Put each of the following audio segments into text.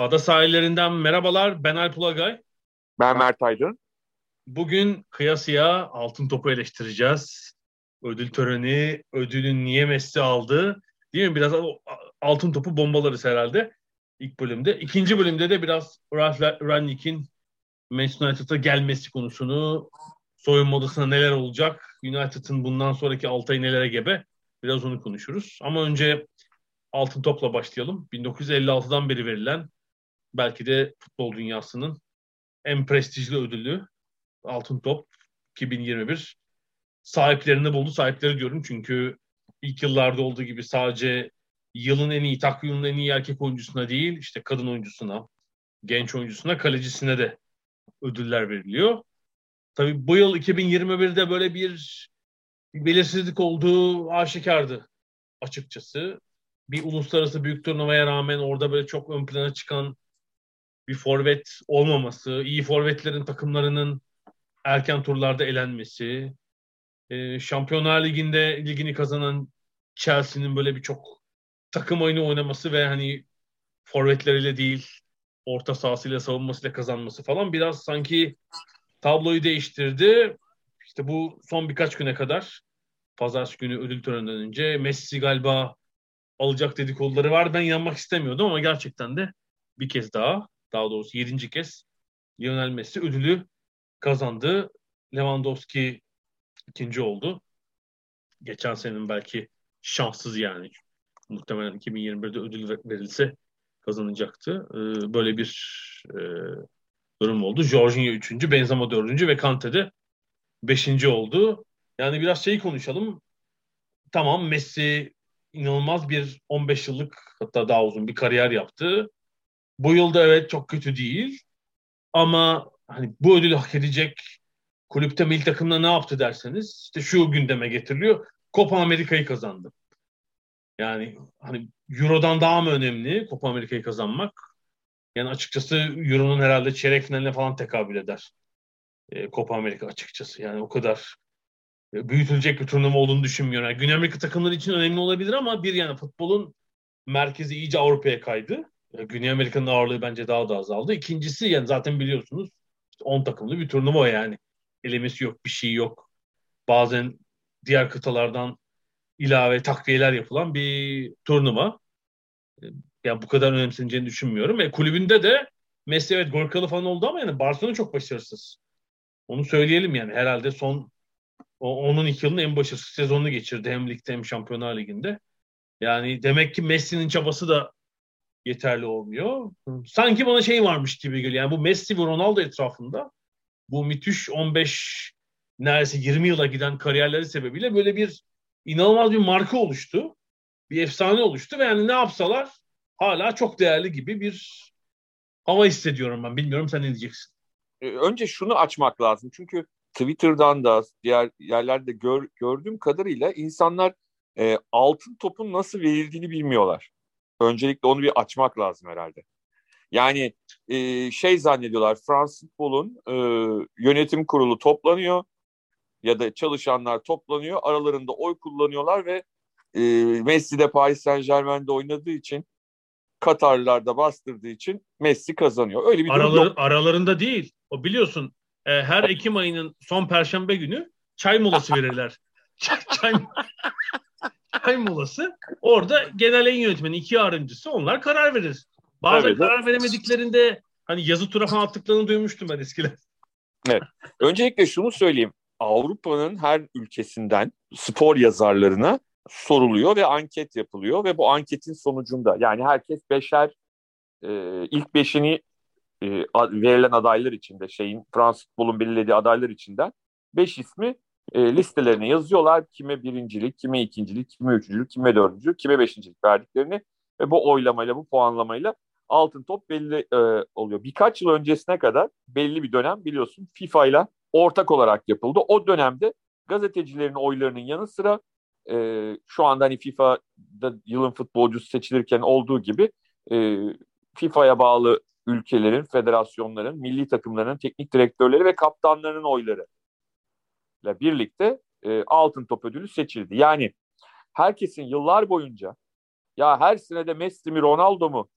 Ada sahillerinden merhabalar. Ben Alp Ulagay. Ben Mert Aydın. Bugün kıyasıya altın topu eleştireceğiz. Ödül töreni, ödülün niye Messi aldı? Değil mi? Biraz altın topu bombalarız herhalde ilk bölümde. İkinci bölümde de biraz Ralf Rangnick'in Manchester United'a gelmesi konusunu, soyunma odasına neler olacak, United'ın bundan sonraki 6 ay nelere gebe biraz onu konuşuruz. Ama önce altın topla başlayalım. 1956'dan beri verilen belki de futbol dünyasının en prestijli ödülü Altın Top 2021 sahiplerini buldu. Sahipleri diyorum çünkü ilk yıllarda olduğu gibi sadece yılın en iyi, takvimin en iyi erkek oyuncusuna değil, işte kadın oyuncusuna, genç oyuncusuna, kalecisine de ödüller veriliyor. Tabii bu yıl 2021'de böyle bir, belirsizlik olduğu aşikardı açıkçası. Bir uluslararası büyük turnuvaya rağmen orada böyle çok ön plana çıkan bir forvet olmaması, iyi forvetlerin takımlarının erken turlarda elenmesi, e, Şampiyonlar Ligi'nde ligini kazanan Chelsea'nin böyle bir çok takım oyunu oynaması ve hani forvetleriyle değil orta sahasıyla savunmasıyla kazanması falan biraz sanki tabloyu değiştirdi. İşte bu son birkaç güne kadar pazartesi günü ödül töreninden önce Messi galiba alacak dedikoduları var. Ben yanmak istemiyordum ama gerçekten de bir kez daha daha doğrusu yedinci kez Lionel Messi ödülü kazandı. Lewandowski ikinci oldu. Geçen senenin belki şanssız yani muhtemelen 2021'de ödül verilse kazanacaktı. Ee, böyle bir e, durum oldu. Jorginho üçüncü, Benzema dördüncü ve Kante de beşinci oldu. Yani biraz şeyi konuşalım. Tamam Messi inanılmaz bir 15 yıllık hatta daha uzun bir kariyer yaptı. Bu yılda evet çok kötü değil. Ama hani bu ödülü hak edecek kulüpte milli takımda ne yaptı derseniz işte şu gündeme getiriliyor. Copa Amerika'yı kazandı. Yani hani Euro'dan daha mı önemli Copa Amerika'yı kazanmak? Yani açıkçası Euro'nun herhalde çeyrek finaline falan tekabül eder. E, Copa Amerika açıkçası. Yani o kadar e, büyütülecek bir turnuva olduğunu düşünmüyorum. Yani Güney Amerika takımları için önemli olabilir ama bir yani futbolun merkezi iyice Avrupa'ya kaydı. E, Güney Amerika'nın ağırlığı bence daha da azaldı. İkincisi yani zaten biliyorsunuz 10 takımlı bir turnuva yani. Elemesi yok, bir şey yok. Bazen diğer kıtalardan ilave takviyeler yapılan bir turnuva. Yani bu kadar önemseneceğini düşünmüyorum. E, kulübünde de Messi evet gol kralı falan oldu ama yani Barcelona çok başarısız. Onu söyleyelim yani herhalde son o, onun iki yılın en başarısız sezonunu geçirdi hem ligde hem Şampiyonlar Ligi'nde. Yani demek ki Messi'nin çabası da yeterli olmuyor. Sanki bana şey varmış gibi geliyor. Yani bu Messi ve Ronaldo etrafında bu müthiş 15 neredeyse 20 yıla giden kariyerleri sebebiyle böyle bir inanılmaz bir marka oluştu. Bir efsane oluştu ve yani ne yapsalar hala çok değerli gibi bir hava hissediyorum ben. Bilmiyorum sen ne diyeceksin? Ee, önce şunu açmak lazım. Çünkü Twitter'dan da diğer yerlerde gör, gördüğüm kadarıyla insanlar e, altın topun nasıl verildiğini bilmiyorlar. Öncelikle onu bir açmak lazım herhalde. Yani e, şey zannediyorlar Fransız futbolun e, yönetim kurulu toplanıyor ya da çalışanlar toplanıyor. Aralarında oy kullanıyorlar ve e, Messi de Paris Saint Germain'de oynadığı için Katarlılar da bastırdığı için Messi kazanıyor. Öyle bir Araları, yok. Aralarında değil. O biliyorsun e, her Ekim ayının son perşembe günü çay molası verirler. çay, çay, çay molası. Orada genel yayın yönetmeni iki yardımcısı onlar karar verir. Bazen evet, karar veremediklerinde hani yazı tura falan attıklarını duymuştum ben eskiden. Evet. Öncelikle şunu söyleyeyim. Avrupa'nın her ülkesinden spor yazarlarına soruluyor ve anket yapılıyor ve bu anketin sonucunda yani herkes beşer e, ilk beşini e, verilen adaylar içinde şeyin Fransız futbolun belirlediği adaylar içinden beş ismi e, listelerine yazıyorlar. Kime birincilik, kime ikincilik, kime üçüncülük, kime dördüncülük, kime beşincilik verdiklerini ve bu oylamayla, bu puanlamayla altın top belli e, oluyor. Birkaç yıl öncesine kadar belli bir dönem biliyorsun FIFA ile ortak olarak yapıldı. O dönemde gazetecilerin oylarının yanı sıra e, şu anda hani FIFA'da yılın futbolcusu seçilirken olduğu gibi e, FIFA'ya bağlı ülkelerin, federasyonların, milli takımların teknik direktörleri ve kaptanlarının oyları ile birlikte e, altın top ödülü seçildi. Yani herkesin yıllar boyunca ya her sene de Messi mi Ronaldo mu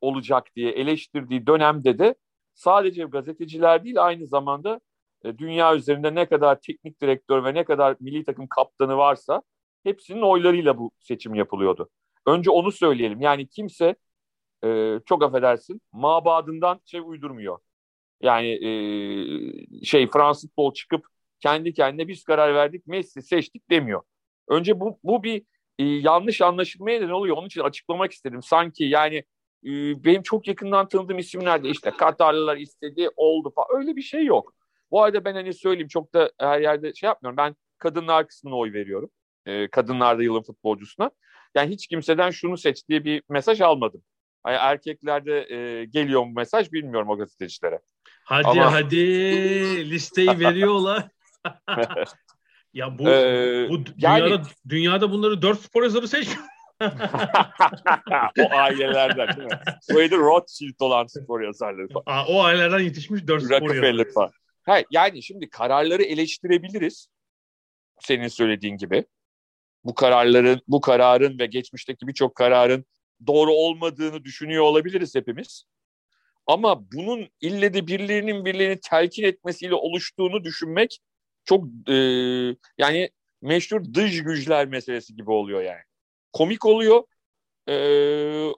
olacak diye eleştirdiği dönemde de sadece gazeteciler değil aynı zamanda e, dünya üzerinde ne kadar teknik direktör ve ne kadar milli takım kaptanı varsa hepsinin oylarıyla bu seçim yapılıyordu. Önce onu söyleyelim. Yani kimse e, çok affedersin mabadından şey uydurmuyor. Yani e, şey Fransız futbol çıkıp kendi kendine biz karar verdik Messi seçtik demiyor. Önce bu, bu bir e, yanlış anlaşılmaya neden oluyor. Onun için açıklamak istedim. Sanki yani e, benim çok yakından tanıdığım isimler de işte Katarlılar istedi oldu falan öyle bir şey yok. Bu arada ben hani söyleyeyim çok da her yerde şey yapmıyorum. Ben kadınlar kısmına oy veriyorum. E, kadınlar da yılın futbolcusuna. Yani hiç kimseden şunu seç diye bir mesaj almadım. Erkeklerde e, geliyor mu mesaj bilmiyorum o gazetecilere. Hadi Ama... hadi listeyi veriyorlar. ya bu, ee, bu dünyada, yani... dünyada bunları dört spor yazarı seçmiyor. o ailelerden değil mi? Soyadı Rothschild olan spor yazarları falan. Aa, o ailelerden yetişmiş dört spor yazarı. Falan. Ha, yani şimdi kararları eleştirebiliriz. Senin söylediğin gibi. Bu kararların, bu kararın ve geçmişteki birçok kararın doğru olmadığını düşünüyor olabiliriz hepimiz. Ama bunun ille de birilerinin birilerini telkin etmesiyle oluştuğunu düşünmek çok e, yani meşhur dış güçler meselesi gibi oluyor yani. Komik oluyor. E,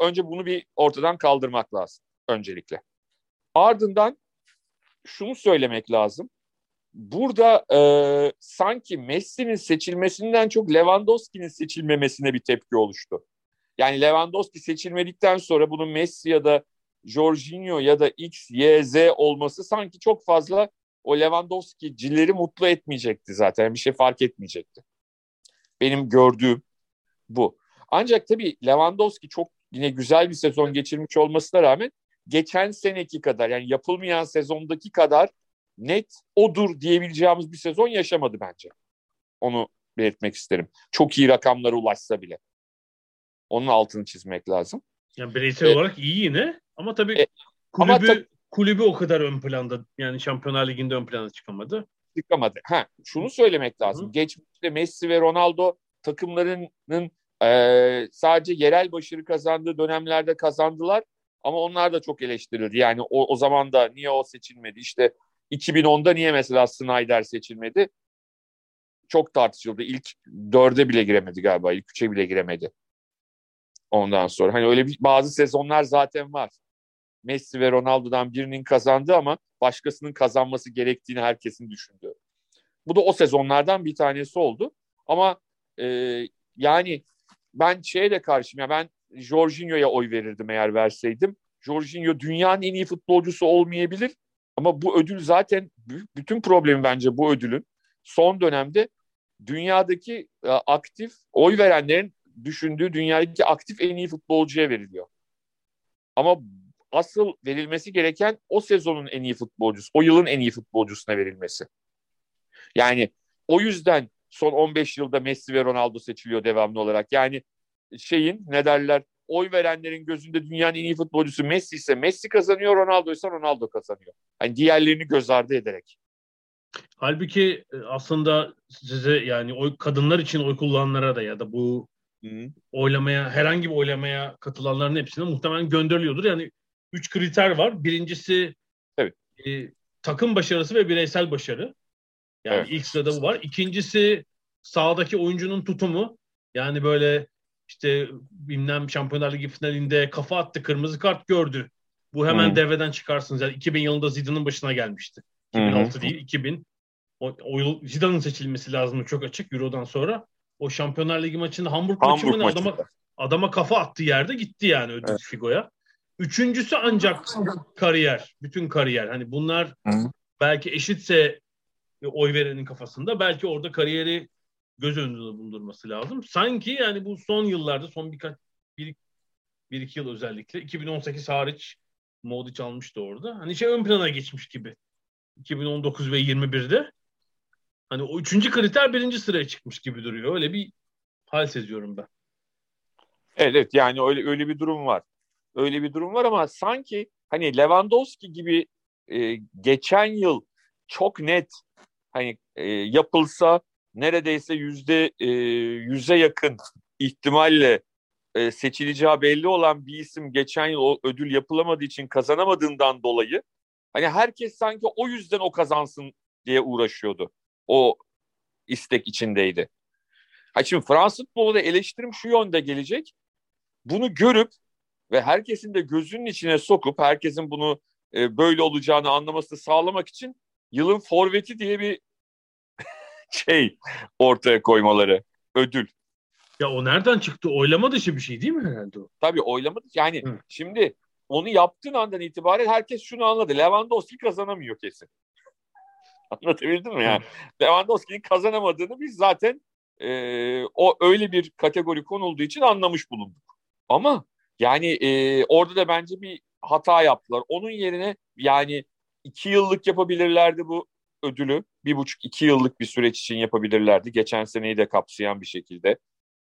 önce bunu bir ortadan kaldırmak lazım öncelikle. Ardından şunu söylemek lazım. Burada e, sanki Messi'nin seçilmesinden çok Lewandowski'nin seçilmemesine bir tepki oluştu. Yani Lewandowski seçilmedikten sonra bunun Messi ya da Jorginho ya da X, Y, Z olması sanki çok fazla o Lewandowski'cileri mutlu etmeyecekti zaten. Bir şey fark etmeyecekti. Benim gördüğüm bu. Ancak tabii Lewandowski çok yine güzel bir sezon geçirmiş olmasına rağmen geçen seneki kadar yani yapılmayan sezondaki kadar net odur diyebileceğimiz bir sezon yaşamadı bence. Onu belirtmek isterim. Çok iyi rakamlara ulaşsa bile. Onun altını çizmek lazım. Yani bireysel e, olarak iyi yine ama tabii e, kulübü, ama ta- kulübü o kadar ön planda yani Şampiyonlar Ligi'nde ön planda çıkamadı. Çıkamadı. Ha, şunu söylemek lazım. Hı. Geçmişte Messi ve Ronaldo takımlarının e, sadece yerel başarı kazandığı dönemlerde kazandılar ama onlar da çok eleştirildi. Yani o, o zaman da niye o seçilmedi? İşte 2010'da niye mesela Snyder seçilmedi? Çok tartışıldı. İlk dörde bile giremedi galiba. İlk üçe bile giremedi. Ondan sonra. Hani öyle bir, bazı sezonlar zaten var. Messi ve Ronaldo'dan birinin kazandı ama başkasının kazanması gerektiğini herkesin düşündüğü. Bu da o sezonlardan bir tanesi oldu. Ama e, yani ben şeye de karşıyım. Ya ben Jorginho'ya oy verirdim eğer verseydim. Jorginho dünyanın en iyi futbolcusu olmayabilir ama bu ödül zaten bütün problemi bence bu ödülün son dönemde dünyadaki e, aktif oy verenlerin düşündüğü dünyadaki aktif en iyi futbolcuya veriliyor. Ama asıl verilmesi gereken o sezonun en iyi futbolcusu, o yılın en iyi futbolcusuna verilmesi. Yani o yüzden son 15 yılda Messi ve Ronaldo seçiliyor devamlı olarak. Yani şeyin ne derler oy verenlerin gözünde dünyanın en iyi futbolcusu Messi ise Messi kazanıyor, Ronaldo ise Ronaldo kazanıyor. Hani diğerlerini göz ardı ederek. Halbuki e, aslında size yani oy kadınlar için oy kullananlara da ya da bu Hı. oylamaya herhangi bir oylamaya katılanların hepsine muhtemelen gönderiliyordur. Yani üç kriter var. Birincisi evet. e, takım başarısı ve bireysel başarı. Yani evet. ilk sırada bu var. İkincisi sahadaki oyuncunun tutumu. Yani böyle işte bilmem Şampiyonlar Ligi finalinde kafa attı, kırmızı kart gördü. Bu hemen hmm. devreden çıkarsınız. Yani 2000 yılında Zidane'ın başına gelmişti. 2006 hmm. değil, 2000. O, o yıl Zidane'ın seçilmesi lazım çok açık Euro'dan sonra. O Şampiyonlar Ligi maçında Hamburg, Hamburg maçı adama, adama kafa attı yerde gitti yani ödül evet. Figo'ya. Üçüncüsü ancak kariyer, bütün kariyer. Hani bunlar belki eşitse oy verenin kafasında. Belki orada kariyeri göz önünde bulundurması lazım. Sanki yani bu son yıllarda son birkaç bir, bir iki yıl özellikle 2018 hariç Modric almıştı orada. Hani şey ön plana geçmiş gibi. 2019 ve 21'de. Hani o üçüncü kriter birinci sıraya çıkmış gibi duruyor. Öyle bir hal seziyorum ben. Evet yani öyle öyle bir durum var. Öyle bir durum var ama sanki hani Lewandowski gibi e, geçen yıl çok net hani e, yapılsa neredeyse yüzde e, yüze yakın ihtimalle e, seçileceği belli olan bir isim geçen yıl o ödül yapılamadığı için kazanamadığından dolayı hani herkes sanki o yüzden o kazansın diye uğraşıyordu. O istek içindeydi. Ha şimdi Fransız futbolu da eleştirim şu yönde gelecek. Bunu görüp ve herkesin de gözünün içine sokup herkesin bunu e, böyle olacağını anlamasını sağlamak için yılın forveti diye bir şey ortaya koymaları. Ödül. Ya o nereden çıktı? Oylama dışı bir şey değil mi herhalde o? Tabii oylama dışı. Yani Hı. şimdi onu yaptığın andan itibaren herkes şunu anladı. Lewandowski kazanamıyor kesin. Anlatabildim mi yani? Lewandowski'nin kazanamadığını biz zaten e, o öyle bir kategori konulduğu için anlamış bulunduk. Ama yani e, orada da bence bir hata yaptılar. Onun yerine yani iki yıllık yapabilirlerdi bu ödülü. Bir buçuk iki yıllık bir süreç için yapabilirlerdi. Geçen seneyi de kapsayan bir şekilde.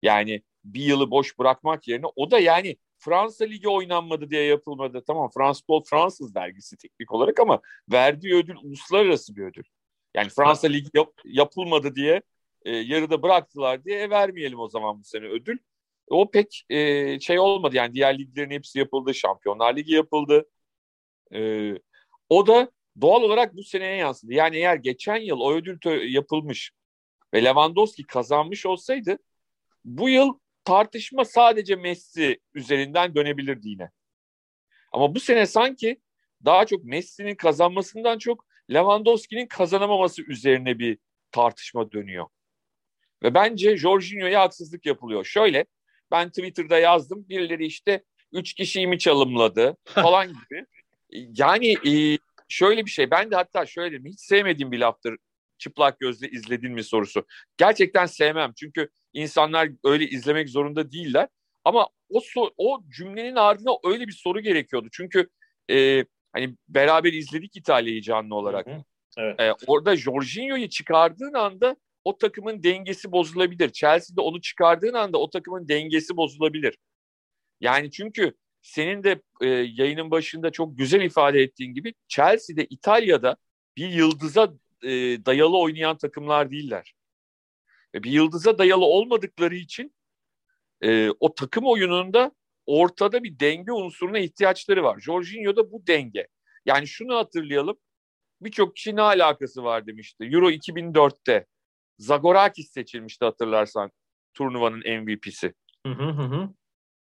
Yani bir yılı boş bırakmak yerine o da yani Fransa Ligi oynanmadı diye yapılmadı. Tamam Fransız Futbol Fransız dergisi teknik olarak ama verdiği ödül uluslararası bir ödül. Yani Fransa Ligi yap, yapılmadı diye e, yarıda bıraktılar diye e, vermeyelim o zaman bu sene ödül. O pek e, şey olmadı yani diğer liglerin hepsi yapıldı. Şampiyonlar Ligi yapıldı. E, o da doğal olarak bu seneye yansıdı. Yani eğer geçen yıl o ödül yapılmış ve Lewandowski kazanmış olsaydı bu yıl tartışma sadece Messi üzerinden dönebilirdi yine. Ama bu sene sanki daha çok Messi'nin kazanmasından çok Lewandowski'nin kazanamaması üzerine bir tartışma dönüyor. Ve bence Jorginho'ya haksızlık yapılıyor. Şöyle ben Twitter'da yazdım. Birileri işte üç kişiyi mi çalımladı falan gibi. Yani e, şöyle bir şey. Ben de hatta şöyle dedim. Hiç sevmediğim bir laftır çıplak gözle izledin mi sorusu. Gerçekten sevmem. Çünkü insanlar öyle izlemek zorunda değiller. Ama o so o cümlenin ardına öyle bir soru gerekiyordu. Çünkü e, hani beraber izledik İtalya'yı canlı olarak. Hı hı. Evet. E, orada Jorginho'yu çıkardığın anda o takımın dengesi bozulabilir. Chelsea'de onu çıkardığın anda o takımın dengesi bozulabilir. Yani çünkü senin de e, yayının başında çok güzel ifade ettiğin gibi Chelsea'de İtalya'da bir yıldıza e, dayalı oynayan takımlar değiller. Ve bir yıldıza dayalı olmadıkları için e, o takım oyununda ortada bir denge unsuruna ihtiyaçları var. Jorginho'da bu denge. Yani şunu hatırlayalım. Birçok kişi ne alakası var demişti. Euro 2004'te Zagorakis seçilmişti hatırlarsan turnuvanın MVP'si. Hı hı hı.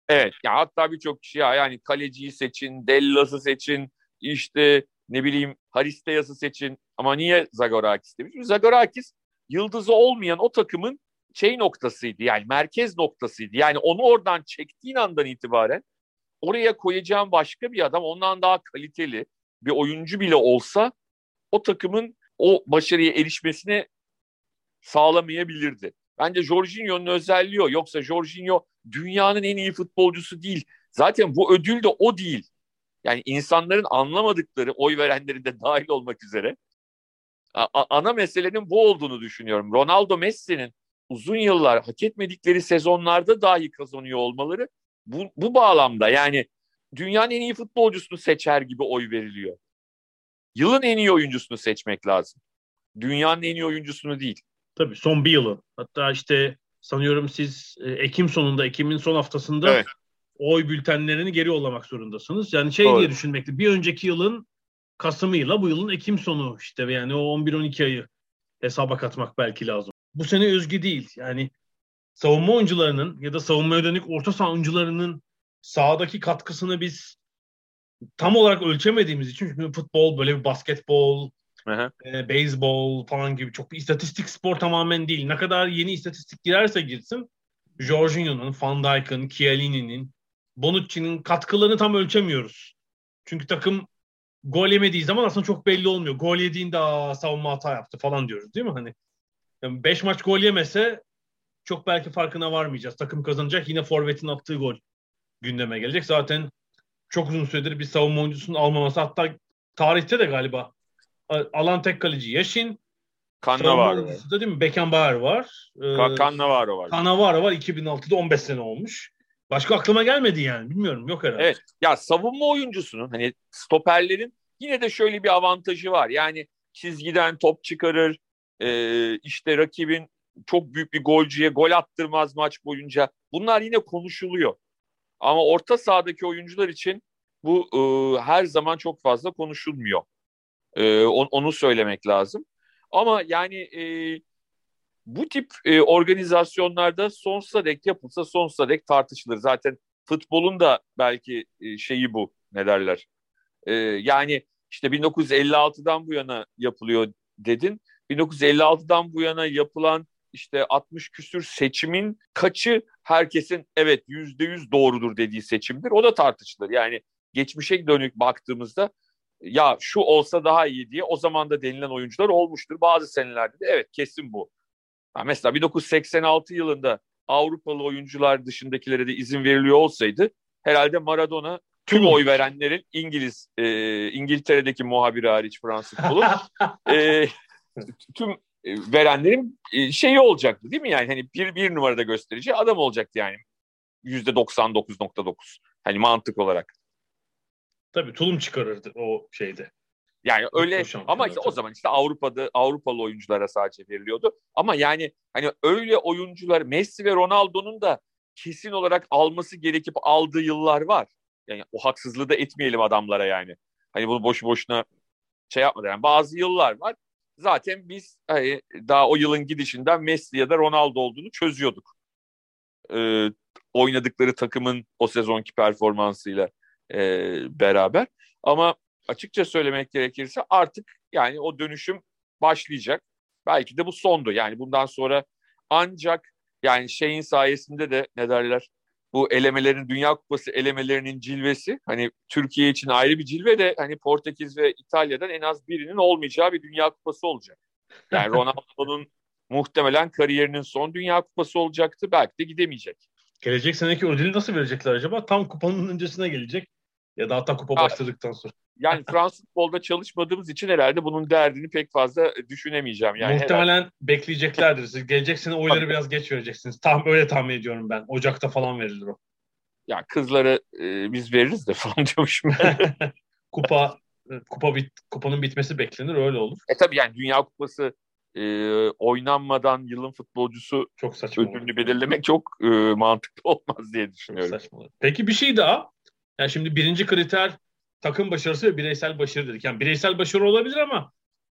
Evet ya hatta birçok kişi ya yani kaleciyi seçin, Dellas'ı seçin, işte ne bileyim Haristeyas'ı seçin ama niye Zagorakis demiş? Zagorakis yıldızı olmayan o takımın şey noktasıydı yani merkez noktasıydı. Yani onu oradan çektiğin andan itibaren oraya koyacağım başka bir adam ondan daha kaliteli bir oyuncu bile olsa o takımın o başarıya erişmesine sağlamayabilirdi. Bence Jorginho'nun özelliği o. Yoksa Jorginho dünyanın en iyi futbolcusu değil. Zaten bu ödül de o değil. Yani insanların anlamadıkları, oy verenlerin de dahil olmak üzere ana meselenin bu olduğunu düşünüyorum. Ronaldo Messi'nin uzun yıllar hak etmedikleri sezonlarda dahi kazanıyor olmaları bu, bu bağlamda yani dünyanın en iyi futbolcusunu seçer gibi oy veriliyor. Yılın en iyi oyuncusunu seçmek lazım. Dünyanın en iyi oyuncusunu değil. Tabii son bir yılı. Hatta işte sanıyorum siz e, Ekim sonunda, Ekim'in son haftasında evet. oy bültenlerini geri yollamak zorundasınız. Yani şey Doğru. diye düşünmekte bir önceki yılın Kasım'ıyla bu yılın Ekim sonu işte yani o 11-12 ayı hesaba katmak belki lazım. Bu sene özgü değil. Yani savunma oyuncularının ya da savunmaya dönük orta saha oyuncularının sahadaki katkısını biz tam olarak ölçemediğimiz için çünkü futbol böyle bir basketbol, e, beyzbol falan gibi çok bir istatistik spor tamamen değil. Ne kadar yeni istatistik girerse girsin Jorginho'nun, Van Dijk'ın, Chiellini'nin, Bonucci'nin katkılarını tam ölçemiyoruz. Çünkü takım gol yemediği zaman aslında çok belli olmuyor. Gol yediğinde Aa, savunma hata yaptı falan diyoruz değil mi? Hani 5 maç gol yemese çok belki farkına varmayacağız. Takım kazanacak yine forvetin attığı gol gündeme gelecek. Zaten çok uzun süredir bir savunma oyuncusunun almaması hatta tarihte de galiba alan tek kaleci Yaşin. Cannavaro var. Da değil mi? Beckenbauer var. Ee, Cannavaro var. Cannavaro var. 2006'da 15 sene olmuş. Başka aklıma gelmedi yani. Bilmiyorum. Yok herhalde. Evet. Ya savunma oyuncusunun hani stoperlerin yine de şöyle bir avantajı var. Yani çizgiden top çıkarır. E, işte rakibin çok büyük bir golcüye gol attırmaz maç boyunca. Bunlar yine konuşuluyor. Ama orta sahadaki oyuncular için bu e, her zaman çok fazla konuşulmuyor. E, on, onu söylemek lazım. Ama yani e, bu tip e, organizasyonlarda sonsuza dek yapılsa sonsuza dek tartışılır. Zaten futbolun da belki e, şeyi bu ne derler. E, yani işte 1956'dan bu yana yapılıyor dedin. 1956'dan bu yana yapılan işte 60 küsür seçimin kaçı herkesin evet yüzde yüz doğrudur dediği seçimdir. O da tartışılır. Yani geçmişe dönük baktığımızda ya şu olsa daha iyi diye o zaman da denilen oyuncular olmuştur. Bazı senelerde de evet kesin bu. Ha mesela 1986 yılında Avrupalı oyuncular dışındakilere de izin veriliyor olsaydı herhalde Maradona tüm oy verenlerin İngiliz e, İngiltere'deki muhabiri hariç Fransız futbolu e, tüm e, verenlerin e, şeyi olacaktı değil mi yani hani bir bir numarada gösterici adam olacaktı yani yüzde 99.9 hani mantık olarak. Tabii tulum çıkarırdı o şeyde. Yani öyle ama işte o zaman işte Avrupa'da Avrupalı oyunculara sadece veriliyordu. Ama yani hani öyle oyuncular Messi ve Ronaldo'nun da kesin olarak alması gerekip aldığı yıllar var. Yani o haksızlığı da etmeyelim adamlara yani. Hani bunu boşu boşuna şey yapmadı. Yani bazı yıllar var. Zaten biz hani daha o yılın gidişinden Messi ya da Ronaldo olduğunu çözüyorduk. Ee, oynadıkları takımın o sezonki performansıyla e, beraber. Ama açıkça söylemek gerekirse artık yani o dönüşüm başlayacak. Belki de bu sondu. Yani bundan sonra ancak yani şeyin sayesinde de ne derler bu elemelerin Dünya Kupası elemelerinin cilvesi hani Türkiye için ayrı bir cilve de hani Portekiz ve İtalya'dan en az birinin olmayacağı bir Dünya Kupası olacak. Yani Ronaldo'nun muhtemelen kariyerinin son Dünya Kupası olacaktı. Belki de gidemeyecek. Gelecek seneki ödülü nasıl verecekler acaba? Tam kupanın öncesine gelecek. Ya da hatta kupa başladıktan sonra. Yani Fransız futbolda çalışmadığımız için herhalde bunun derdini pek fazla düşünemeyeceğim. Yani Muhtemelen herhalde. bekleyeceklerdir. Siz gelecek sene oyları Tabii. biraz geç vereceksiniz. Tam öyle tahmin ediyorum ben. Ocakta falan verilir o. Ya kızları e, biz veririz de falan diyormuşum. kupa e, kupa bit, kupanın bitmesi beklenir öyle olur. E tabii yani Dünya Kupası e, oynanmadan yılın futbolcusu çok saçma ödülünü olur. belirlemek çok e, mantıklı olmaz diye düşünüyorum. Çok saçma olur. Peki bir şey daha. Yani şimdi birinci kriter takım başarısı ve bireysel başarı dedik. Yani bireysel başarı olabilir ama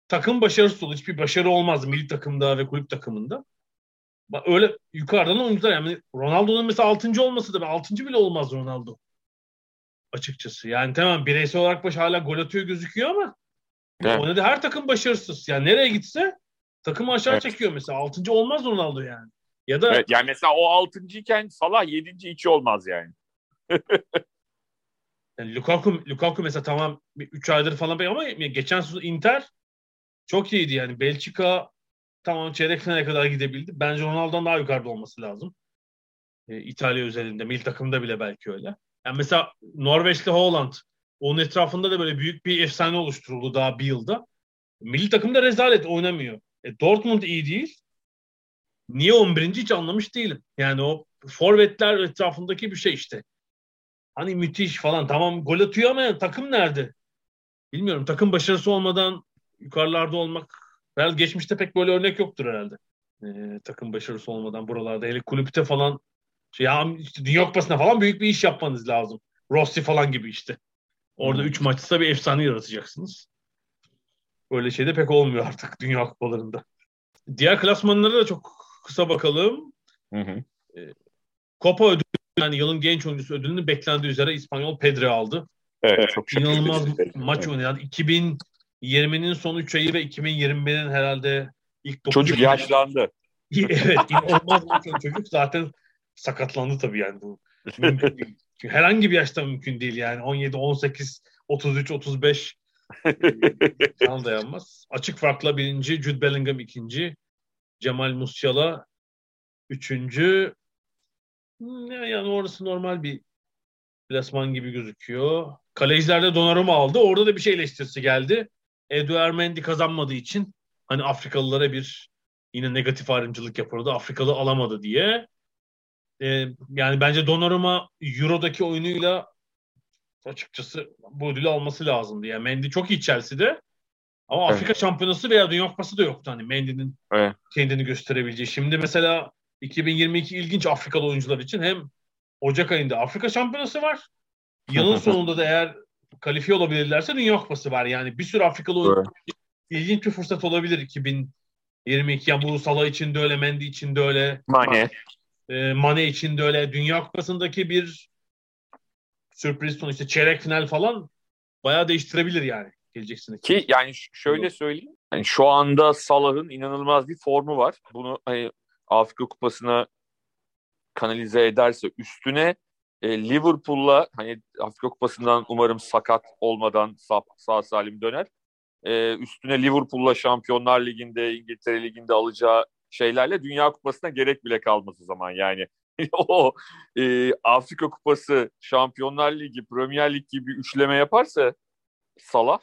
takım başarısı olur. Hiçbir başarı olmaz milli takımda ve kulüp takımında. Öyle yukarıdan oyuncular yani Ronaldo'nun mesela 6. olması da 6. bile olmaz Ronaldo. Açıkçası. Yani tamam bireysel olarak baş hala gol atıyor gözüküyor ama evet. oynadı her takım başarısız. Yani nereye gitse takımı aşağı evet. çekiyor mesela. 6. olmaz Ronaldo yani. Ya da evet, yani mesela o 6. iken Salah 7. 2 olmaz yani. Yani Lukaku, Lukaku mesela tamam 3 aydır falan ama geçen sezon Inter çok iyiydi yani. Belçika tamam çeyrek finale kadar gidebildi. Bence Ronaldo'dan daha yukarıda olması lazım. Ee, İtalya özelinde, milli takımda bile belki öyle. Yani mesela Norveçli Holland onun etrafında da böyle büyük bir efsane oluşturuldu daha bir yılda. Milli takımda rezalet oynamıyor. E, Dortmund iyi değil. Niye 11. hiç anlamış değilim. Yani o forvetler etrafındaki bir şey işte. Hani müthiş falan tamam gol atıyor ama takım nerede? Bilmiyorum takım başarısı olmadan yukarılarda olmak herhalde geçmişte pek böyle örnek yoktur herhalde. Ee, takım başarısı olmadan buralarda hele kulüpte falan şey ya işte Dünya Kupası'na falan büyük bir iş yapmanız lazım. Rossi falan gibi işte. Orada 3 hmm. maçta bir efsane yaratacaksınız. Böyle şey de pek olmuyor artık Dünya Kupalarında. Diğer klasmanlara da çok kısa bakalım. Hı hı. Ee, Copa ödülü yani yılın genç oyuncusu ödülünü beklendiği üzere İspanyol Pedri aldı. Evet, çok İnanılmaz maç oynadı. 2020'nin son 3 ayı ve 2021'in herhalde ilk 9 Çocuk yaşlandı. evet, inanılmaz maç oynadı çocuk. Zaten sakatlandı tabii yani bu. Herhangi bir yaşta mümkün değil yani. 17, 18, 33, 35 Can dayanmaz. Açık farkla birinci, Jude Bellingham ikinci, Cemal Musiala üçüncü. Hmm, yani orası normal bir klasman gibi gözüküyor. Kalecilerde Donnarumma aldı. Orada da bir şey eleştirisi geldi. Eduard Mendy kazanmadığı için hani Afrikalılara bir yine negatif ayrımcılık yapıldı. Afrikalı alamadı diye. Ee, yani bence Donnarumma Euro'daki oyunuyla açıkçası bu ödülü alması lazımdı. Yani Mendy çok iyi Chelsea'de. Ama evet. Afrika şampiyonası veya Dünya Kupası da yoktu hani Mendy'nin evet. kendini gösterebileceği. Şimdi mesela 2022 ilginç Afrikalı oyuncular için hem Ocak ayında Afrika şampiyonası var. Yılın sonunda da eğer kalifiye olabilirlerse Dünya Kupası var. Yani bir sürü Afrikalı oyuncu evet. ilginç bir fırsat olabilir 2022. Yani bu Salah için de öyle, Mendy için de öyle. Mane. E, Mane için de öyle. Dünya Kupası'ndaki bir sürpriz son işte çeyrek final falan bayağı değiştirebilir yani geleceksiniz. Ki yani şöyle söyleyeyim. Yani şu anda Salah'ın inanılmaz bir formu var. Bunu hani Afrika Kupası'na kanalize ederse üstüne e, Liverpool'la hani Afrika Kupası'ndan umarım sakat olmadan sağ, sağ salim döner. E, üstüne Liverpool'la Şampiyonlar Ligi'nde, İngiltere Ligi'nde alacağı şeylerle Dünya Kupası'na gerek bile kalmaz o zaman yani. o e, Afrika Kupası, Şampiyonlar Ligi, Premier Lig gibi üçleme yaparsa Salah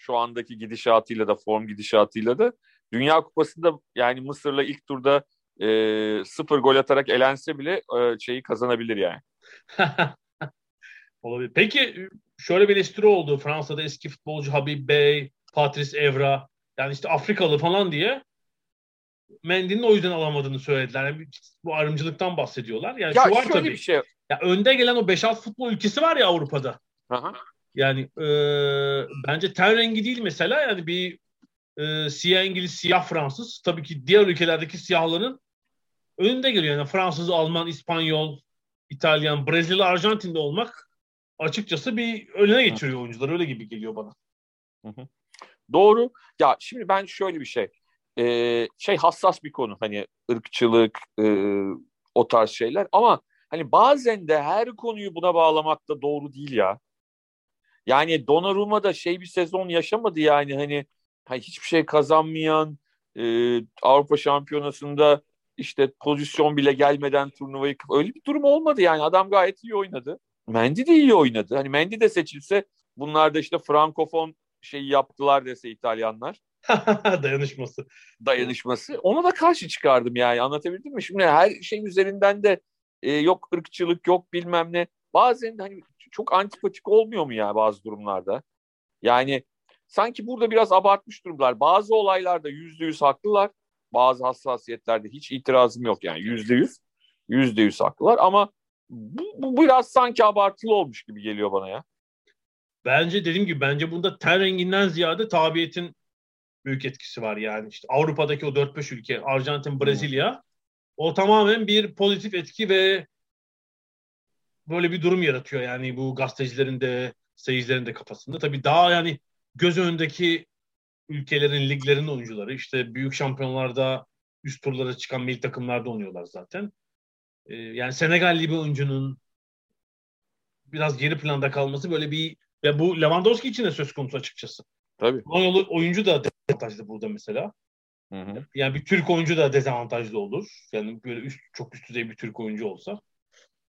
şu andaki gidişatıyla da form gidişatıyla da Dünya Kupası'nda yani Mısır'la ilk turda e, sıfır gol atarak elense bile e, şeyi kazanabilir yani. Olabilir. Peki şöyle bir eleştiri oldu. Fransa'da eski futbolcu Habib Bey, Patrice Evra yani işte Afrikalı falan diye Mendy'nin o yüzden alamadığını söylediler. Yani bu ayrımcılıktan bahsediyorlar. Yani ya şu var tabii. Bir şey. Ya önde gelen o 5-6 futbol ülkesi var ya Avrupa'da. Aha. Yani e, bence ten rengi değil mesela yani bir e, siyah İngiliz, siyah Fransız. Tabii ki diğer ülkelerdeki siyahların önünde geliyor. Yani Fransız, Alman, İspanyol, İtalyan, Brezilya, Arjantin'de olmak açıkçası bir önüne geçiriyor oyuncular. Öyle gibi geliyor bana. Hı hı. Doğru. Ya şimdi ben şöyle bir şey. Ee, şey hassas bir konu. Hani ırkçılık, e, o tarz şeyler. Ama hani bazen de her konuyu buna bağlamak da doğru değil ya. Yani Donnarumma da şey bir sezon yaşamadı yani hani, hani hiçbir şey kazanmayan e, Avrupa Şampiyonası'nda işte pozisyon bile gelmeden turnuvayı öyle bir durum olmadı yani adam gayet iyi oynadı. Mendy de iyi oynadı. Hani Mendy de seçilse bunlar da işte frankofon şeyi yaptılar dese İtalyanlar. Dayanışması. Dayanışması. Ona da karşı çıkardım yani anlatabildim mi? Şimdi her şey üzerinden de e, yok ırkçılık yok bilmem ne. Bazen hani çok antipatik olmuyor mu ya bazı durumlarda? Yani sanki burada biraz abartmış durumlar. Bazı olaylarda yüzde yüz haklılar. Bazı hassasiyetlerde hiç itirazım yok yani yüzde yüz. Yüzde yüz haklılar ama bu, bu biraz sanki abartılı olmuş gibi geliyor bana ya. Bence dediğim gibi bence bunda ten renginden ziyade tabiyetin büyük etkisi var yani. işte Avrupa'daki o 4-5 ülke Arjantin, Brezilya hmm. o tamamen bir pozitif etki ve böyle bir durum yaratıyor yani bu gazetecilerin de seyircilerin de kafasında. Tabii daha yani göz önündeki ülkelerin liglerin oyuncuları işte büyük şampiyonlarda üst turlara çıkan milli takımlarda oynuyorlar zaten. Ee, yani Senegalli bir oyuncunun biraz geri planda kalması böyle bir ve bu Lewandowski için de söz konusu açıkçası. Tabii. Polonyalı oyuncu da dezavantajlı burada mesela. Hı hı. Yani bir Türk oyuncu da dezavantajlı olur. Yani böyle üst, çok üst düzey bir Türk oyuncu olsa.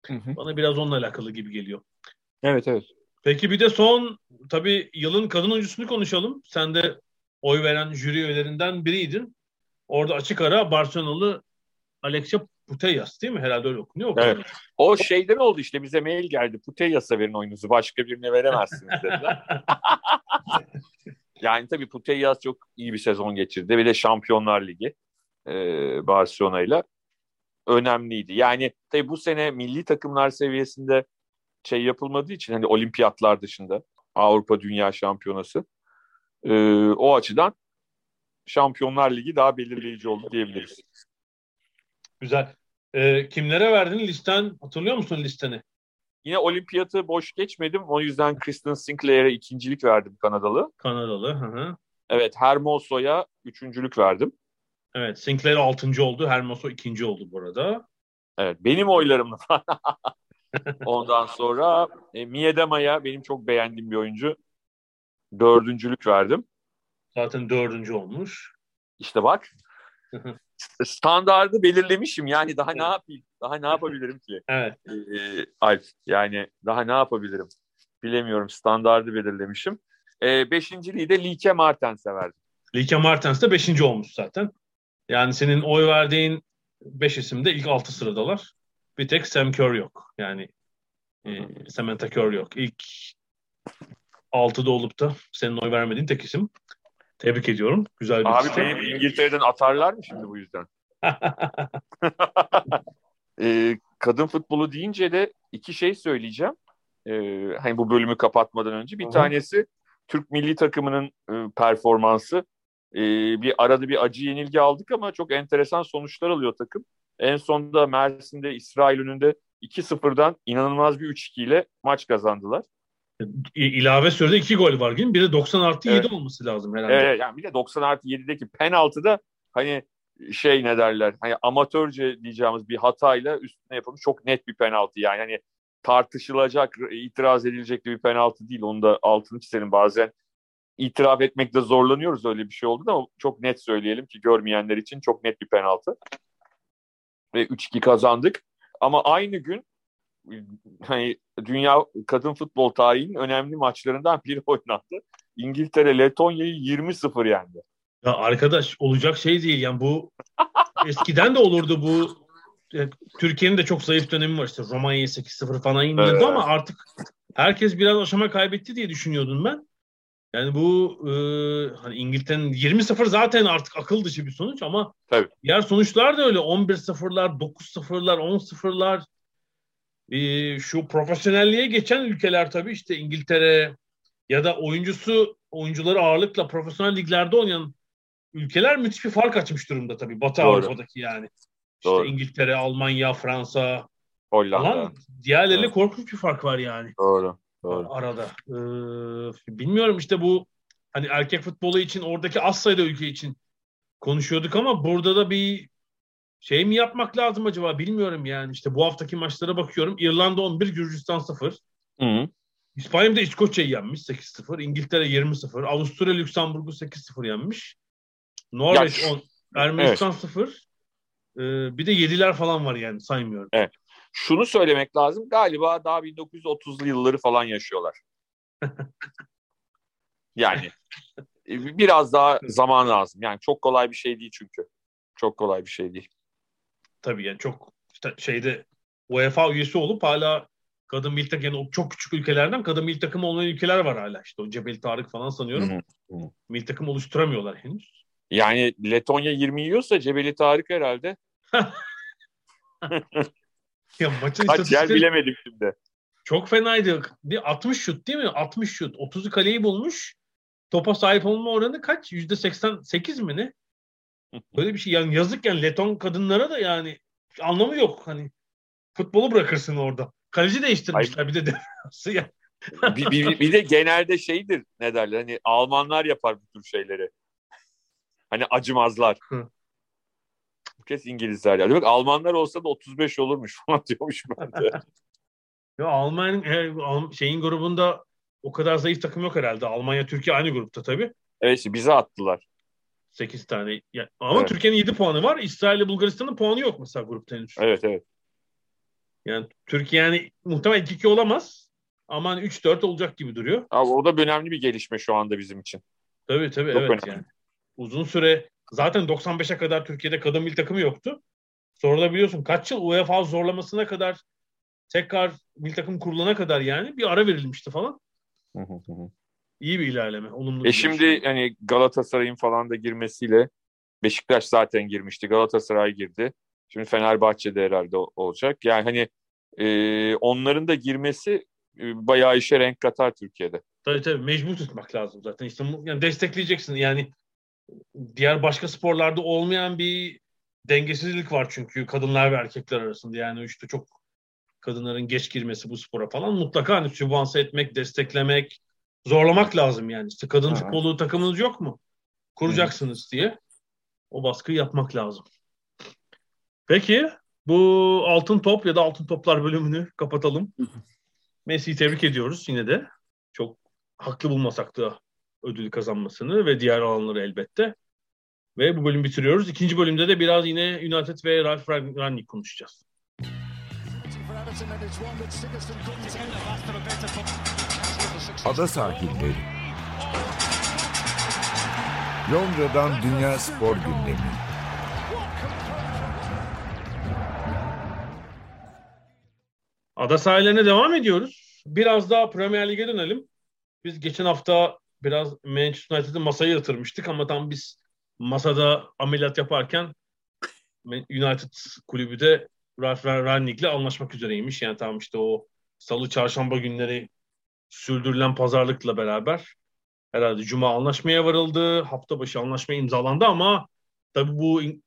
Hı hı. Bana biraz onunla alakalı gibi geliyor. Evet evet. Peki bir de son tabii yılın kadın oyuncusunu konuşalım. Sen de oy veren jüri üyelerinden biriydin. Orada açık ara Barcelonalı Alexia Putellas değil mi? Herhalde öyle okunuyor. Evet. O şeyden oldu işte bize mail geldi. Putellas'a verin oyunuzu. Başka birine veremezsiniz dediler. yani tabii Putellas çok iyi bir sezon geçirdi. Bir de Şampiyonlar Ligi e, Barcelona önemliydi. Yani tabii bu sene milli takımlar seviyesinde şey yapılmadığı için hani olimpiyatlar dışında Avrupa Dünya Şampiyonası e, o açıdan Şampiyonlar Ligi daha belirleyici oldu diyebiliriz. Güzel. E, kimlere verdin listen? Hatırlıyor musun listeni? Yine olimpiyatı boş geçmedim. O yüzden Kristen Sinclair'e ikincilik verdim Kanadalı. Kanadalı. Hı hı. Evet Hermoso'ya üçüncülük verdim. Evet Sinclair altıncı oldu. Hermoso ikinci oldu burada. Evet benim oylarımla. Ondan sonra e, Miedema'ya benim çok beğendiğim bir oyuncu. dördüncülük verdim. Zaten dördüncü olmuş. İşte bak standardı belirlemişim. Yani daha ne yapayım? Daha ne yapabilirim ki? Evet. Ee, Alp yani daha ne yapabilirim? Bilemiyorum. Standardı belirlemişim. Ee, beşinciliği de Lieke Martens'e verdim. Lieke Martens de beşinci olmuş zaten. Yani senin oy verdiğin beş isimde ilk altı sıradalar. Bir tek Sam Kerr yok. Yani e, Samantha Kerr yok. İlk altıda olup da senin oy vermediğin tek isim. Tebrik ediyorum. Güzel bir Abi beni İngiltere'den atarlar mı şimdi bu yüzden? ee, kadın futbolu deyince de iki şey söyleyeceğim. Ee, hani bu bölümü kapatmadan önce. Bir Hı-hı. tanesi Türk milli takımının e, performansı. Ee, bir arada bir acı yenilgi aldık ama çok enteresan sonuçlar alıyor takım. En sonunda Mersin'de İsrail önünde 2-0'dan inanılmaz bir 3-2 ile maç kazandılar ilave sürede iki gol var mi? Biri 90 artı evet. 7 olması lazım herhalde. Evet yani bir de 90 artı 7'deki penaltıda hani şey ne derler hani amatörce diyeceğimiz bir hatayla üstüne yapılmış çok net bir penaltı yani hani tartışılacak, itiraz edilecek bir penaltı değil. Onu da altını çizelim bazen. İtiraf etmekte zorlanıyoruz öyle bir şey oldu da çok net söyleyelim ki görmeyenler için çok net bir penaltı. Ve 3-2 kazandık. Ama aynı gün hani dünya kadın futbol tarihinin önemli maçlarından biri oynandı. İngiltere Letonya'yı 20-0 yendi. Ya arkadaş olacak şey değil yani bu eskiden de olurdu bu e, Türkiye'nin de çok zayıf dönemi var işte Romanya'yı 8-0 falan indirdi evet. ama artık herkes biraz aşama kaybetti diye düşünüyordum ben. Yani bu e, hani İngiltere'nin 20-0 zaten artık akıl dışı bir sonuç ama Tabii. diğer sonuçlar da öyle 11-0'lar, 9-0'lar, 10-0'lar e, şu profesyonelliğe geçen ülkeler tabii işte İngiltere ya da oyuncusu oyuncuları ağırlıkla profesyonel liglerde oynayan ülkeler müthiş bir fark açmış durumda tabii Batı Doğru. Avrupa'daki yani. İşte Doğru. İngiltere, Almanya, Fransa Hollanda. Falan. Diğerleriyle evet. korkunç bir fark var yani. Doğru. Doğru. Arada. Ee, bilmiyorum işte bu hani erkek futbolu için oradaki az sayıda ülke için konuşuyorduk ama burada da bir şey mi yapmak lazım acaba bilmiyorum yani. işte bu haftaki maçlara bakıyorum. İrlanda 11, Gürcistan 0. Hı. İspanya'da İskoçya'yı yenmiş 8-0. İngiltere 20-0. Avusturya Lüksemburg'u 8-0 yenmiş. Norveç 10. Ermenistan evet. 0. Ee, bir de 7'ler falan var yani saymıyorum. Evet. Şunu söylemek lazım. Galiba daha 1930'lu yılları falan yaşıyorlar. yani biraz daha zaman lazım. Yani çok kolay bir şey değil çünkü. Çok kolay bir şey değil tabii yani çok işte şeyde UEFA üyesi olup hala kadın milli takım yani çok küçük ülkelerden kadın milli takım olmayan ülkeler var hala işte o Cebel Tarık falan sanıyorum. Hı hı. Milli takım oluşturamıyorlar henüz. Yani Letonya 20 yiyorsa Cebeli Tarık herhalde. ya maçın Kaç yer bilemedim şimdi. Çok fenaydı. Bir 60 şut değil mi? 60 şut. 30'u kaleyi bulmuş. Topa sahip olma oranı kaç? %88 mi ne? Böyle bir şey yani yazık yani Leton kadınlara da yani anlamı yok hani futbolu bırakırsın orada. Kaleci değiştirmişler Hayır. bir de defansı ya. bir, bir, bir de genelde şeydir ne derler hani Almanlar yapar bu tür şeyleri. Hani acımazlar. bu kez İngilizler ya. Bak Almanlar olsa da 35 olurmuş falan diyormuş ben de. ya Alman e, şeyin grubunda o kadar zayıf takım yok herhalde. Almanya Türkiye aynı grupta tabii. Evet işte bize attılar. 8 tane. Yani, ama evet. Türkiye'nin 7 puanı var. İsrail ile Bulgaristan'ın puanı yok mesela grupta henüz. Evet evet. Yani Türkiye yani muhtemelen 2-2 olamaz. Ama 3-4 hani olacak gibi duruyor. Abi o da önemli bir gelişme şu anda bizim için. Tabii tabii Çok evet önemli. yani. Uzun süre zaten 95'e kadar Türkiye'de kadın milli takımı yoktu. Sonra da biliyorsun kaç yıl UEFA zorlamasına kadar tekrar milli takım kurulana kadar yani bir ara verilmişti falan. Hı hı hı iyi bir ilerleme. Olumlu e şimdi şey. hani Galatasaray'ın falan da girmesiyle Beşiktaş zaten girmişti. Galatasaray girdi. Şimdi Fenerbahçe'de herhalde olacak. Yani hani e, onların da girmesi e, bayağı işe renk katar Türkiye'de. Tabii tabii mecbur tutmak lazım zaten. İşte yani destekleyeceksin. Yani diğer başka sporlarda olmayan bir dengesizlik var çünkü kadınlar ve erkekler arasında. Yani işte çok kadınların geç girmesi bu spora falan mutlaka hani sübvanse etmek, desteklemek, zorlamak lazım yani. İşte kadın evet. futbolu takımınız yok mu? Kuracaksınız evet. diye. O baskıyı yapmak lazım. Peki bu altın top ya da altın toplar bölümünü kapatalım. Messi'yi tebrik ediyoruz yine de. Çok haklı bulmasak da ödül kazanmasını ve diğer alanları elbette. Ve bu bölüm bitiriyoruz. İkinci bölümde de biraz yine United ve Ralph Rangnick konuşacağız. Ada sahilleri. Londra'dan Dünya Spor Gündemi. Ada sahillerine devam ediyoruz. Biraz daha Premier Lig'e dönelim. Biz geçen hafta biraz Manchester United'ı masaya yatırmıştık ama tam biz masada ameliyat yaparken United kulübü de Ralf Rangnick'le anlaşmak üzereymiş. Yani tam işte o salı çarşamba günleri sürdürülen pazarlıkla beraber herhalde cuma anlaşmaya varıldı. Hafta başı anlaşma imzalandı ama tabii bu İng-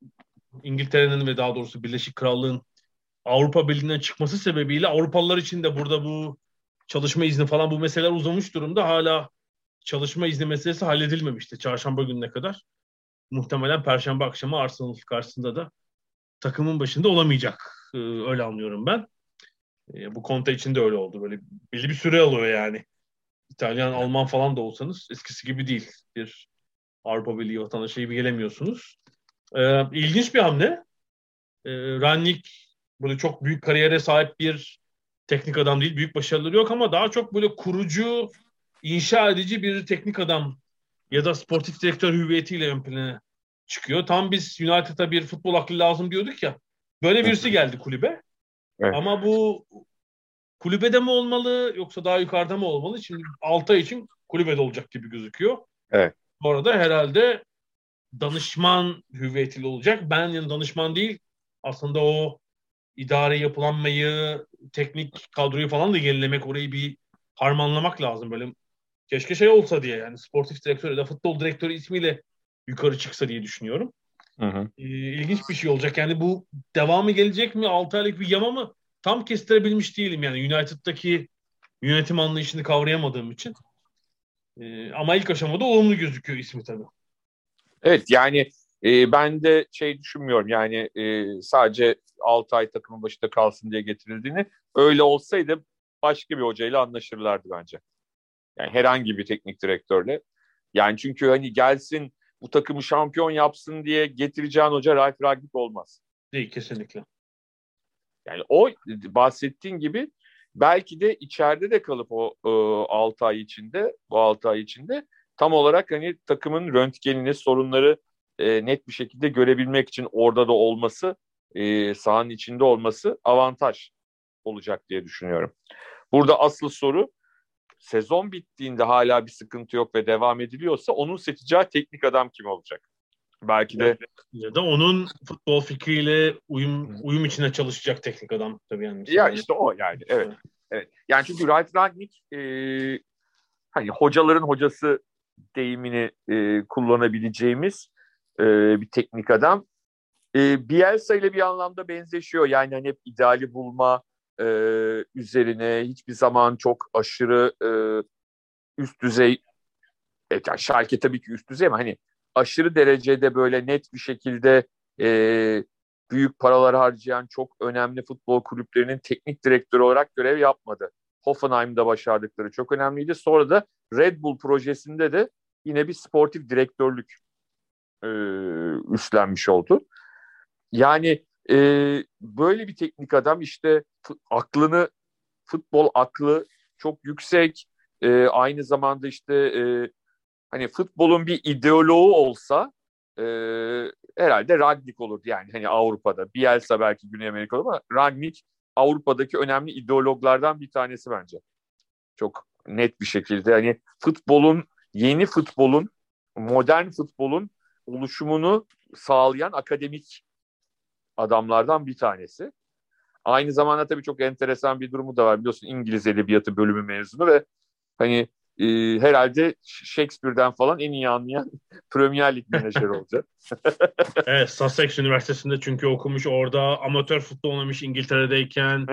İngiltere'nin ve daha doğrusu Birleşik Krallığın Avrupa Birliği'nden çıkması sebebiyle Avrupalılar için de burada bu çalışma izni falan bu meseleler uzamış durumda. Hala çalışma izni meselesi halledilmemişti çarşamba gününe kadar. Muhtemelen perşembe akşamı Arsenal karşısında da takımın başında olamayacak. Ee, öyle anlıyorum ben. Ee, bu konta için de öyle oldu. Böyle belli bir süre alıyor yani. İtalyan, Alman falan da olsanız eskisi gibi değil. Bir Avrupa Birliği vatandaşı gibi gelemiyorsunuz. Ee, ilginç bir hamle. Ee, Rannik böyle çok büyük kariyere sahip bir teknik adam değil. Büyük başarıları yok ama daha çok böyle kurucu, inşa edici bir teknik adam ya da sportif direktör hüviyetiyle ön plana çıkıyor. Tam biz United'a bir futbol aklı lazım diyorduk ya. Böyle birisi geldi kulübe. Evet. Ama bu kulübede mi olmalı yoksa daha yukarıda mı olmalı? Şimdi 6 ay için kulübede olacak gibi gözüküyor. Evet. Bu arada herhalde danışman hüviyetiyle olacak. Ben yani danışman değil aslında o idare yapılanmayı, teknik kadroyu falan da yenilemek, orayı bir harmanlamak lazım. Böyle keşke şey olsa diye yani sportif direktör ya da futbol direktörü ismiyle yukarı çıksa diye düşünüyorum. Hı hı. Ee, ilginç bir şey olacak. Yani bu devamı gelecek mi? 6 aylık bir yama mı? Tam kestirebilmiş değilim yani United'daki yönetim anlayışını kavrayamadığım için. Ee, ama ilk aşamada olumlu gözüküyor ismi tabii. Evet yani e, ben de şey düşünmüyorum yani e, sadece 6 ay takımın başında kalsın diye getirildiğini. Öyle olsaydı başka bir hocayla anlaşırlardı bence. Yani herhangi bir teknik direktörle. Yani çünkü hani gelsin bu takımı şampiyon yapsın diye getireceğin hoca Ralf Ragnik olmaz. Değil kesinlikle. Yani o bahsettiğin gibi belki de içeride de kalıp o e, 6 ay içinde, bu 6 ay içinde tam olarak hani takımın röntgenini, sorunları e, net bir şekilde görebilmek için orada da olması, e, sahanın içinde olması avantaj olacak diye düşünüyorum. Burada asıl soru sezon bittiğinde hala bir sıkıntı yok ve devam ediliyorsa onun seçeceği teknik adam kim olacak? Belki de ya da onun futbol fikriyle uyum uyum içine çalışacak teknik adam tabii yani. Ya işte o yani evet. Evet. Yani çünkü Ralf Rangnick e, hani hocaların hocası deyimini e, kullanabileceğimiz e, bir teknik adam. E, Bielsa ile bir anlamda benzeşiyor. Yani hani hep ideali bulma, e, üzerine hiçbir zaman çok aşırı e, üst düzey evet, yani Schalke tabii ki üst düzey ama hani aşırı derecede böyle net bir şekilde e, büyük paralar harcayan çok önemli futbol kulüplerinin teknik direktörü olarak görev yapmadı. Hoffenheim'da başardıkları çok önemliydi. Sonra da Red Bull projesinde de yine bir sportif direktörlük e, üstlenmiş oldu. Yani e, böyle bir teknik adam işte aklını futbol aklı çok yüksek. E, aynı zamanda işte e, hani futbolun bir ideoloğu olsa e, herhalde Ragnik olurdu. Yani hani Avrupa'da Bielsa belki Güney Amerika'da ama Ragnik Avrupa'daki önemli ideologlardan bir tanesi bence. Çok net bir şekilde hani futbolun yeni futbolun modern futbolun oluşumunu sağlayan akademik adamlardan bir tanesi. Aynı zamanda tabii çok enteresan bir durumu da var. Biliyorsun İngiliz Edebiyatı bölümü mezunu ve hani e, herhalde Shakespeare'den falan en iyi anlayan Premier Lig menajeri olacak. evet, Sussex Üniversitesi'nde çünkü okumuş orada amatör futbol oynamış İngiltere'deyken.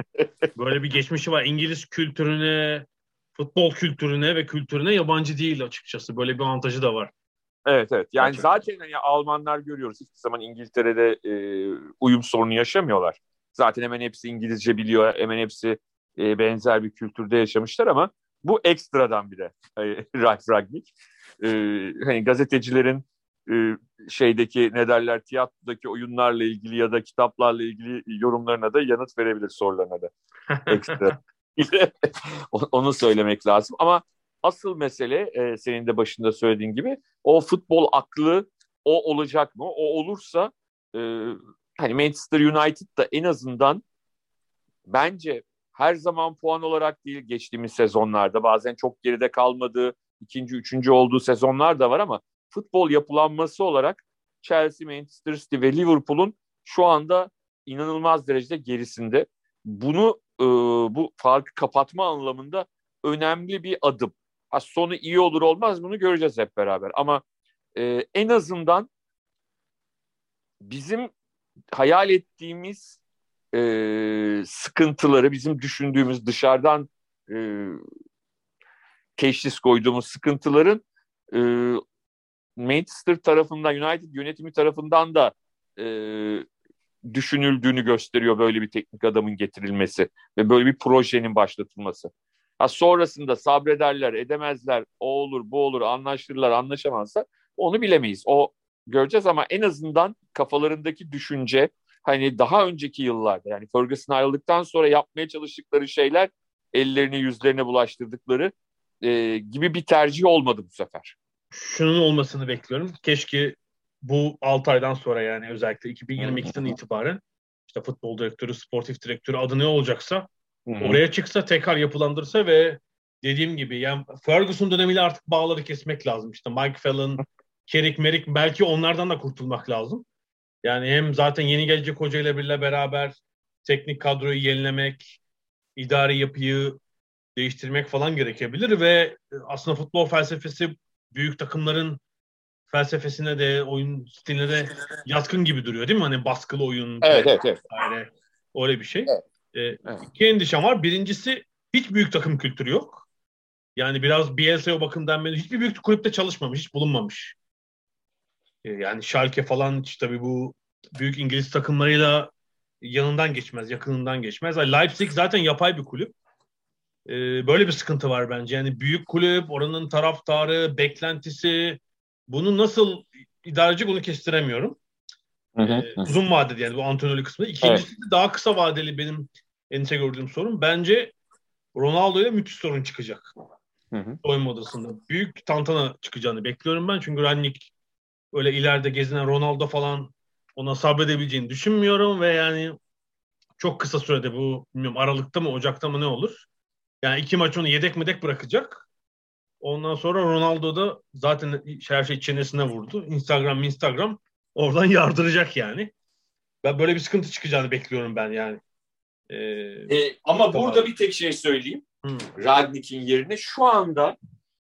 Böyle bir geçmişi var. İngiliz kültürüne, futbol kültürüne ve kültürüne yabancı değil açıkçası. Böyle bir avantajı da var. Evet evet. Yani Gerçekten. zaten hani Almanlar görüyoruz. Hiçbir zaman İngiltere'de e, uyum sorunu yaşamıyorlar. Zaten hemen hepsi İngilizce biliyor. Hemen hepsi e, benzer bir kültürde yaşamışlar ama Bu ekstradan bir de Ralf Ragnik. E, hani gazetecilerin e, şeydeki ne derler tiyatrodaki oyunlarla ilgili ya da kitaplarla ilgili yorumlarına da yanıt verebilir sorularına da. Ekstra. Onu söylemek lazım. Ama asıl mesele e, senin de başında söylediğin gibi o futbol aklı o olacak mı? O olursa e, hani Manchester United da en azından bence her zaman puan olarak değil geçtiğimiz sezonlarda bazen çok geride kalmadığı ikinci, üçüncü olduğu sezonlar da var ama futbol yapılanması olarak Chelsea, Manchester City ve Liverpool'un şu anda inanılmaz derecede gerisinde. Bunu e, bu farkı kapatma anlamında önemli bir adım. Ha, sonu iyi olur olmaz bunu göreceğiz hep beraber. Ama e, en azından bizim hayal ettiğimiz e, sıkıntıları, bizim düşündüğümüz dışarıdan e, teşhis koyduğumuz sıkıntıların e, Manchester tarafından, United yönetimi tarafından da e, düşünüldüğünü gösteriyor böyle bir teknik adamın getirilmesi ve böyle bir projenin başlatılması. Ha sonrasında sabrederler, edemezler, o olur, bu olur, anlaşırlar, anlaşamazsa onu bilemeyiz. O göreceğiz ama en azından kafalarındaki düşünce hani daha önceki yıllarda yani Ferguson ayrıldıktan sonra yapmaya çalıştıkları şeyler ellerini yüzlerine bulaştırdıkları e, gibi bir tercih olmadı bu sefer. Şunun olmasını bekliyorum. Keşke bu 6 aydan sonra yani özellikle 2022'den itibaren işte futbol direktörü, sportif direktörü adı ne olacaksa Hı-hı. oraya çıksa tekrar yapılandırsa ve dediğim gibi yani Ferguson dönemiyle artık bağları kesmek lazım. İşte Mike Fallon, Kerik Merik belki onlardan da kurtulmak lazım. Yani hem zaten yeni gelecek hocayla birle beraber teknik kadroyu yenilemek, idari yapıyı değiştirmek falan gerekebilir ve aslında futbol felsefesi büyük takımların felsefesine de oyun stiline de yatkın gibi duruyor değil mi? Hani baskılı oyun. Evet, evet, evet. Öyle, bir şey. Evet. Ee, evet. İki endişem var. Birincisi hiç büyük takım kültürü yok. Yani biraz Bielsa o bakımdan beri hiçbir büyük kulüpte çalışmamış, hiç bulunmamış. Ee, yani Schalke falan işte tabii bu büyük İngiliz takımlarıyla yanından geçmez, yakınından geçmez. Leipzig zaten yapay bir kulüp. Ee, böyle bir sıkıntı var bence. Yani büyük kulüp, oranın taraftarı, beklentisi, bunu nasıl idare edecek onu kestiremiyorum. Hı hı, ee, Uzun vadede yani bu antrenörlük kısmı. İkincisi evet. daha kısa vadeli benim endişe gördüğüm sorun. Bence Ronaldo'ya müthiş sorun çıkacak. Hı hı. Soyunma odasında. Büyük tantana çıkacağını bekliyorum ben. Çünkü Rannik öyle ileride gezinen Ronaldo falan ona sabredebileceğini düşünmüyorum ve yani çok kısa sürede bu bilmiyorum Aralık'ta mı Ocak'ta mı ne olur? Yani iki maç onu yedek medek bırakacak. Ondan sonra Ronaldo da zaten her şey çenesine vurdu. Instagram Instagram oradan yardıracak yani. Ben böyle bir sıkıntı çıkacağını bekliyorum ben yani. Ee, e, ama burada bir tek şey söyleyeyim. Hmm. Ragnik'in yerine şu anda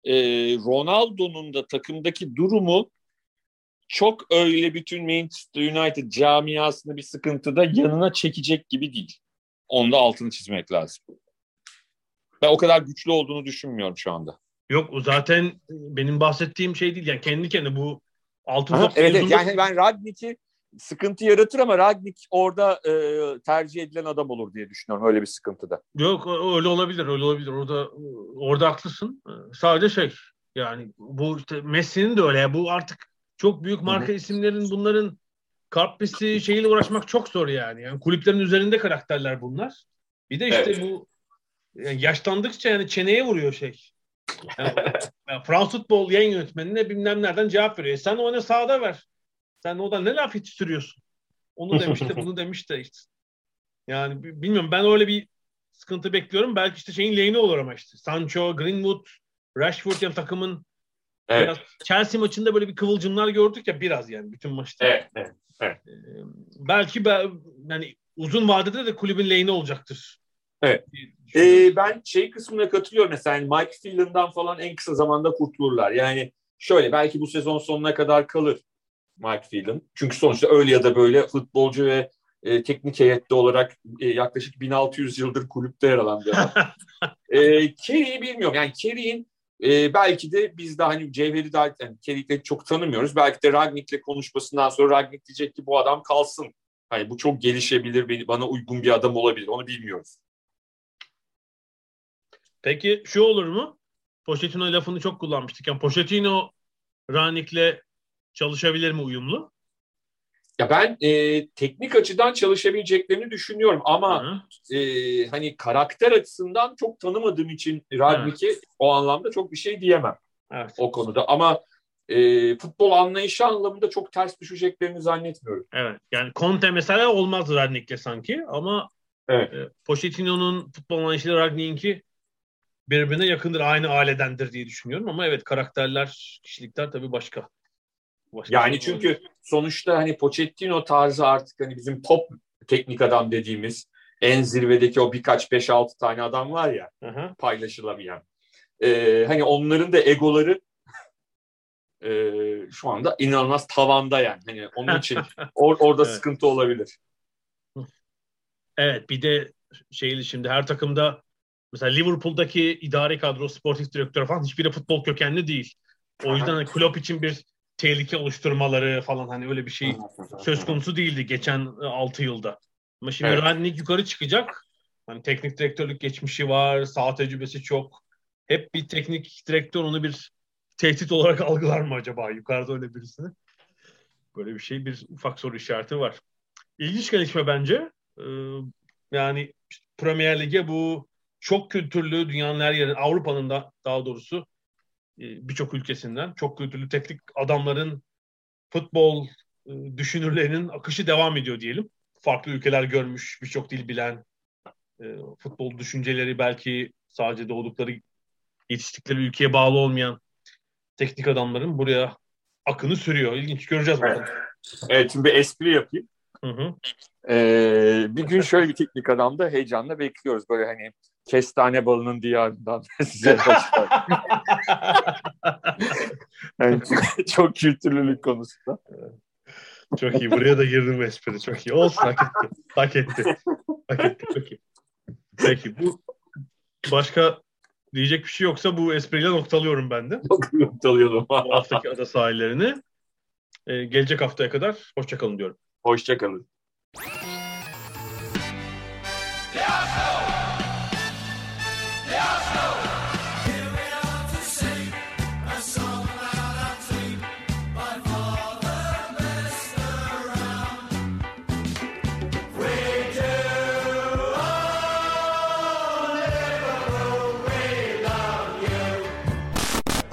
e, Ronaldo'nun da takımdaki durumu çok öyle bütün Manchester United camiasını bir sıkıntıda yanına çekecek gibi değil. Onda altını çizmek lazım. Ben o kadar güçlü olduğunu düşünmüyorum şu anda. Yok o zaten benim bahsettiğim şey değil. Yani kendi kendine bu altın Aha, evet, evet, yani ben Ragnik'i sıkıntı yaratır ama Ragnik orada e, tercih edilen adam olur diye düşünüyorum öyle bir sıkıntıda. Yok öyle olabilir öyle olabilir. Orada orada haklısın. Sadece şey yani bu işte Messi'nin de öyle. Bu artık çok büyük marka Hı-hı. isimlerin bunların kartvesi şeyiyle uğraşmak çok zor yani. Yani kulüplerin üzerinde karakterler bunlar. Bir de işte evet. bu yani yaşlandıkça yani çeneye vuruyor şey. Yani, yani Fransız futbol yayın yönetmenine bilmem nereden cevap veriyor. E sen onu sağda ver. Sen o da ne laf yetiştiriyorsun? Onu demiş de bunu demiş de işte. Yani bilmiyorum ben öyle bir sıkıntı bekliyorum. Belki işte şeyin lane'i olur ama işte. Sancho, Greenwood, Rashford yani takımın evet. biraz Chelsea maçında böyle bir kıvılcımlar gördük ya biraz yani bütün maçta. Evet, evet, evet. Ee, belki ben, yani uzun vadede de kulübün lane'i olacaktır. Evet. Ee, ben şey kısmına katılıyorum mesela yani Mike Phelan'dan falan en kısa zamanda kurtulurlar. Yani şöyle belki bu sezon sonuna kadar kalır Mike Phelan. Çünkü sonuçta öyle ya da böyle futbolcu ve e, teknik heyette olarak e, yaklaşık 1600 yıldır kulüpte yer alan bir adam. e, Kerry'i bilmiyorum. Yani Kerry'in e, belki de biz de hani Cevher'i daha yani Kerry'i çok tanımıyoruz. Belki de Ragnik'le konuşmasından sonra Ragnik diyecek ki bu adam kalsın. Hani bu çok gelişebilir, bana uygun bir adam olabilir. Onu bilmiyoruz. Peki şu olur mu? Pochettino lafını çok kullanmıştık. Yani Pochettino Ranik'le çalışabilir mi uyumlu? Ya ben e, teknik açıdan çalışabileceklerini düşünüyorum ama Hı. e, hani karakter açısından çok tanımadığım için Ragnik'i o anlamda çok bir şey diyemem Evet. o konuda. Ama e, futbol anlayışı anlamında çok ters düşeceklerini zannetmiyorum. Evet. Yani Conte mesela olmaz Ranik'le sanki ama Evet. e, Pochettino'nun futbol anlayışıyla Ragnik'inki birbirine yakındır, aynı ailedendir diye düşünüyorum ama evet karakterler, kişilikler tabii başka. Yani çünkü sonuçta hani Pochettino tarzı artık hani bizim top teknik adam dediğimiz en zirvedeki o birkaç 5-6 tane adam var ya Aha. paylaşılamayan. E, hani onların da egoları e, şu anda inanılmaz tavanda yani. Hani onun için or- orada Evet. sıkıntı olabilir. Evet bir de şeyli şimdi her takımda mesela Liverpool'daki idari kadro, sportif direktör falan hiçbiri futbol kökenli değil. O yüzden hani Klopp için bir tehlike oluşturmaları falan hani öyle bir şey söz konusu değildi geçen 6 yılda. Ama şimdi Evet. Rangnick yukarı çıkacak. Hani teknik direktörlük geçmişi var, saha tecrübesi çok. Hep bir teknik direktör onu bir tehdit olarak algılar mı acaba yukarıda öyle birisini? Böyle bir şey bir ufak soru işareti var. İlginç gelişme bence. Ee, yani Premier Lig'e bu çok kültürlü dünyanın her yerinde Avrupa'nın da daha doğrusu e, birçok ülkesinden çok kültürlü teknik adamların futbol e, düşünürlerinin akışı devam ediyor diyelim. Farklı ülkeler görmüş, birçok dil bilen, e, futbol düşünceleri belki sadece doğdukları, yetiştikleri ülkeye bağlı olmayan teknik adamların buraya akını sürüyor. İlginç göreceğiz bakalım. Evet şimdi bir espri yapayım. Hı hı. Ee, bir gün şöyle bir teknik adam da heyecanla bekliyoruz. Böyle hani kestane balının diyarından size. Yani çok, çok kültürlülük konusunda. Çok iyi. Buraya da girdim espri. Çok iyi. Olsun hak etti. Hak etti. Hak etti. Çok iyi. Peki bu başka diyecek bir şey yoksa bu espriyle noktalıyorum ben de. Çok noktalayalım. Bu haftaki ada sahillerini. Ee, gelecek haftaya kadar hoşçakalın diyorum. Hoşçakalın.